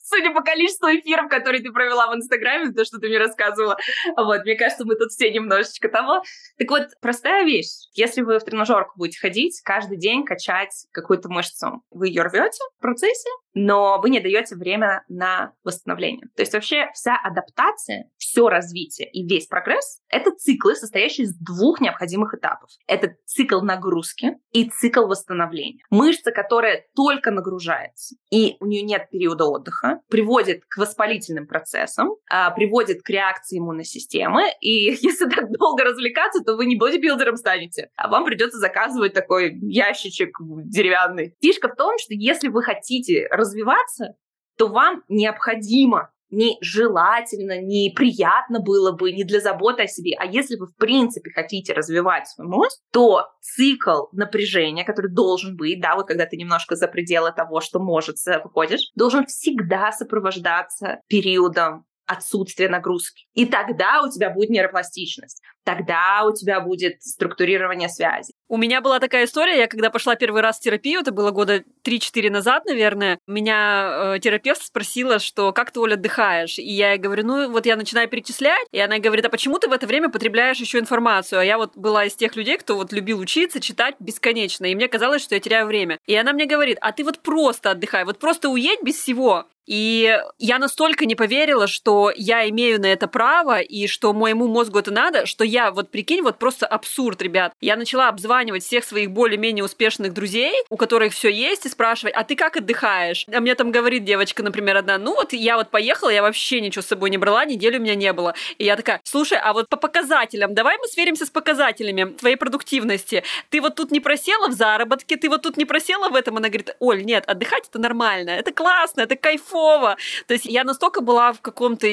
судя по количеству эфиров, которые ты провела в Инстаграме, то, что ты мне рассказывала. Вот, мне кажется, мы тут все немножечко того. Так вот, простая вещь. Если вы в тренажерку будете ходить, каждый день качать какую-то мышцу, вы ее рвете в процессе, но вы не даете время на восстановление. То есть вообще вся адаптация, все развитие и весь прогресс — это циклы, состоящие из двух необходимых этапов. Это цикл нагрузки и цикл восстановления. Мышца, которая только нагружается, и у нее нет периода отдыха, приводит к воспалительным процессам, а, приводит к реакции иммунной системы, и если так долго развлекаться, то вы не бодибилдером станете, а вам придется заказывать такой ящичек деревянный. Фишка в том, что если вы хотите развиваться, то вам необходимо не желательно, не приятно было бы, не для заботы о себе. А если вы, в принципе, хотите развивать свой мозг, то цикл напряжения, который должен быть, да, вот когда ты немножко за пределы того, что может, выходишь, должен всегда сопровождаться периодом отсутствия нагрузки. И тогда у тебя будет нейропластичность тогда у тебя будет структурирование связи. У меня была такая история, я когда пошла первый раз в терапию, это было года 3-4 назад, наверное, меня э, терапевт спросила, что как ты, Оля, отдыхаешь? И я ей говорю, ну вот я начинаю перечислять, и она говорит, а почему ты в это время потребляешь еще информацию? А я вот была из тех людей, кто вот любил учиться, читать бесконечно, и мне казалось, что я теряю время. И она мне говорит, а ты вот просто отдыхай, вот просто уедь без всего. И я настолько не поверила, что я имею на это право, и что моему мозгу это надо, что я вот прикинь, вот просто абсурд, ребят. Я начала обзванивать всех своих более-менее успешных друзей, у которых все есть, и спрашивать, а ты как отдыхаешь? А мне там говорит девочка, например, одна, ну вот я вот поехала, я вообще ничего с собой не брала, неделю у меня не было. И я такая, слушай, а вот по показателям, давай мы сверимся с показателями твоей продуктивности. Ты вот тут не просела в заработке, ты вот тут не просела в этом. Она говорит, Оль, нет, отдыхать это нормально, это классно, это кайфово. То есть я настолько была в каком-то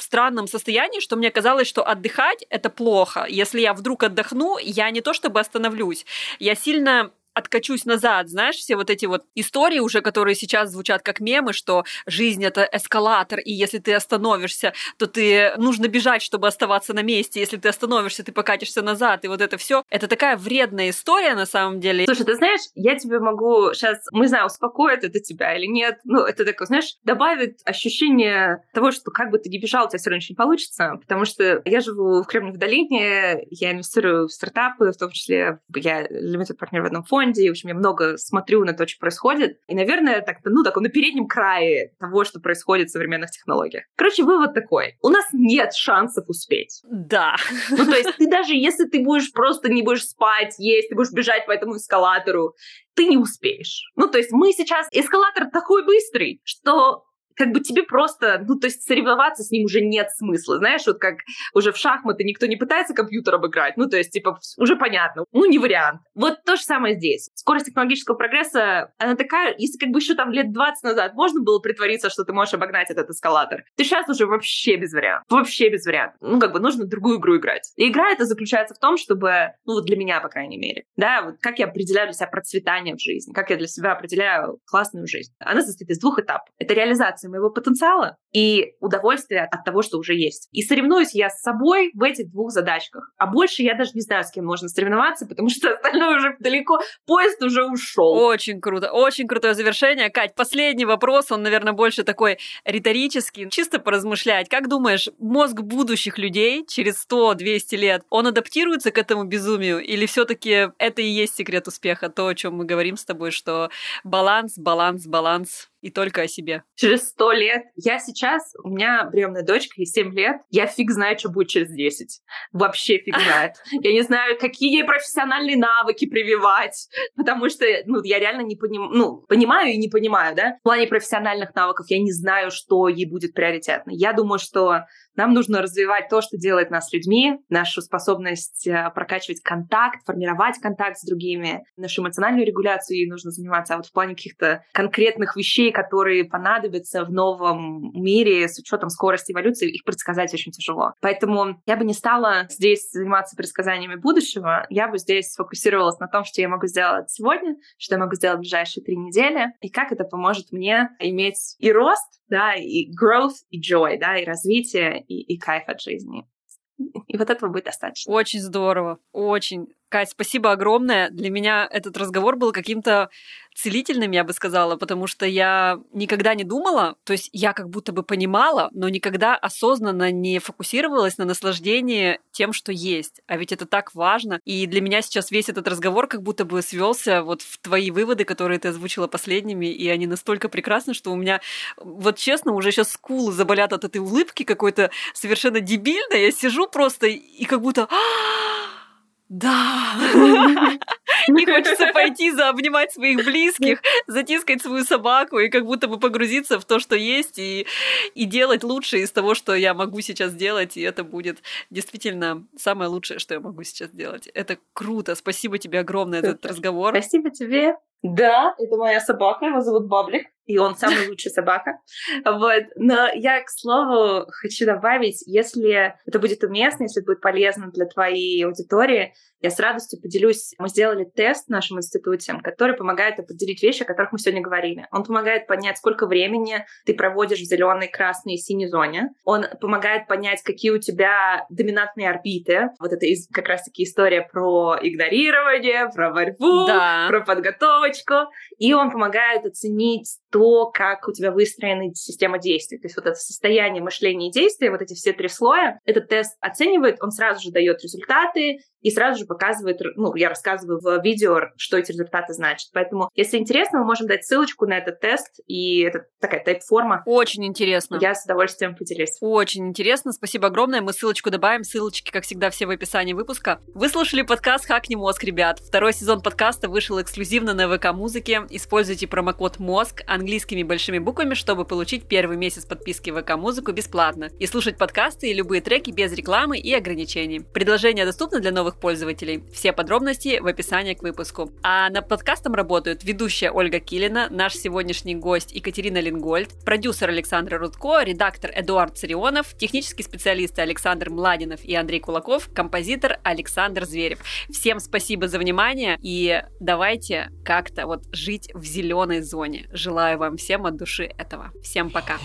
странном состоянии, что мне казалось, что отдыхать это плохо. Если я вдруг отдохну, я не то чтобы остановлюсь, я сильно откачусь назад, знаешь, все вот эти вот истории уже, которые сейчас звучат как мемы, что жизнь это эскалатор, и если ты остановишься, то ты нужно бежать, чтобы оставаться на месте, если ты остановишься, ты покатишься назад, и вот это все, это такая вредная история на самом деле. Слушай, ты знаешь, я тебе могу сейчас, мы знаю, успокоит это тебя или нет, ну, это такое, знаешь, добавит ощущение того, что как бы ты не бежал, у тебя все равно ничего не получится, потому что я живу в Кремниевой долине, я инвестирую в стартапы, в том числе я лимитед партнер в одном фонде, фонде, в общем, я много смотрю на то, что происходит, и, наверное, так, ну, так, на переднем крае того, что происходит в современных технологиях. Короче, вывод такой. У нас нет шансов успеть. Да. Ну, то есть ты даже если ты будешь просто не будешь спать, есть, ты будешь бежать по этому эскалатору, ты не успеешь. Ну, то есть мы сейчас... Эскалатор такой быстрый, что как бы тебе просто, ну, то есть соревноваться с ним уже нет смысла. Знаешь, вот как уже в шахматы никто не пытается компьютер обыграть, ну, то есть, типа, уже понятно, ну, не вариант. Вот то же самое здесь. Скорость технологического прогресса, она такая, если как бы еще там лет 20 назад можно было притвориться, что ты можешь обогнать этот эскалатор, то сейчас уже вообще без вариантов. Вообще без вариантов. Ну, как бы нужно другую игру играть. И игра это заключается в том, чтобы, ну, вот для меня, по крайней мере, да, вот как я определяю для себя процветание в жизни, как я для себя определяю классную жизнь. Она состоит из двух этапов. Это реализация реализации моего потенциала и удовольствие от того, что уже есть. И соревнуюсь я с собой в этих двух задачках. А больше я даже не знаю, с кем можно соревноваться, потому что остальное уже далеко, поезд уже ушел. Очень круто, очень крутое завершение. Кать, последний вопрос, он, наверное, больше такой риторический, чисто поразмышлять. Как думаешь, мозг будущих людей через 100-200 лет, он адаптируется к этому безумию или все таки это и есть секрет успеха, то, о чем мы говорим с тобой, что баланс, баланс, баланс и только о себе. Через сто лет. Я сейчас, у меня приемная дочка, ей 7 лет. Я фиг знаю, что будет через 10. Вообще фиг знает. Я не знаю, какие ей профессиональные навыки прививать. Потому что, ну, я реально не понимаю, ну, понимаю и не понимаю, да. В плане профессиональных навыков я не знаю, что ей будет приоритетно. Я думаю, что нам нужно развивать то, что делает нас людьми, нашу способность э, прокачивать контакт, формировать контакт с другими, нашу эмоциональную регуляцию ей нужно заниматься. А вот в плане каких-то конкретных вещей, которые понадобятся в новом мире с учетом скорости эволюции, их предсказать очень тяжело. Поэтому я бы не стала здесь заниматься предсказаниями будущего, я бы здесь сфокусировалась на том, что я могу сделать сегодня, что я могу сделать в ближайшие три недели, и как это поможет мне иметь и рост, да, и growth, и joy, да, и развитие, и, и кайф от жизни. И вот этого будет достаточно. Очень здорово, очень. Кать, спасибо огромное. Для меня этот разговор был каким-то целительным, я бы сказала, потому что я никогда не думала, то есть я как будто бы понимала, но никогда осознанно не фокусировалась на наслаждении тем, что есть. А ведь это так важно. И для меня сейчас весь этот разговор как будто бы свелся вот в твои выводы, которые ты озвучила последними, и они настолько прекрасны, что у меня, вот честно, уже сейчас скулы заболят от этой улыбки какой-то совершенно дебильной. Я сижу просто и как будто да. Не хочется пойти заобнимать своих близких, затискать свою собаку и как будто бы погрузиться в то, что есть, и, и делать лучшее из того, что я могу сейчас делать, и это будет действительно самое лучшее, что я могу сейчас делать. Это круто. Спасибо тебе огромное за этот разговор. Спасибо тебе. Да, это моя собака, его зовут Баблик и он самый лучший собака. Вот. Но я, к слову, хочу добавить, если это будет уместно, если это будет полезно для твоей аудитории, я с радостью поделюсь. Мы сделали тест в нашем институте, который помогает определить вещи, о которых мы сегодня говорили. Он помогает понять, сколько времени ты проводишь в зеленой, красной и синей зоне. Он помогает понять, какие у тебя доминантные орбиты. Вот это как раз-таки история про игнорирование, про борьбу, да. про подготовочку. И он помогает оценить то, как у тебя выстроена система действий. То есть вот это состояние мышления и действия, вот эти все три слоя, этот тест оценивает, он сразу же дает результаты, и сразу же показывает, ну, я рассказываю в видео, что эти результаты значат. Поэтому, если интересно, мы можем дать ссылочку на этот тест, и это такая тайп-форма. Очень интересно. Я с удовольствием поделюсь. Очень интересно, спасибо огромное. Мы ссылочку добавим, ссылочки, как всегда, все в описании выпуска. Вы слушали подкаст «Хакни мозг», ребят. Второй сезон подкаста вышел эксклюзивно на ВК-музыке. Используйте промокод «МОЗГ» английскими большими буквами, чтобы получить первый месяц подписки в ВК-музыку бесплатно и слушать подкасты и любые треки без рекламы и ограничений. Предложение доступно для новых пользователей. Все подробности в описании к выпуску. А над подкастом работают ведущая Ольга Килина, наш сегодняшний гость Екатерина Лингольд, продюсер Александр Рудко, редактор Эдуард Царионов, технические специалисты Александр Младинов и Андрей Кулаков, композитор Александр Зверев. Всем спасибо за внимание и давайте как-то вот жить в зеленой зоне. Желаю вам всем от души этого. Всем пока.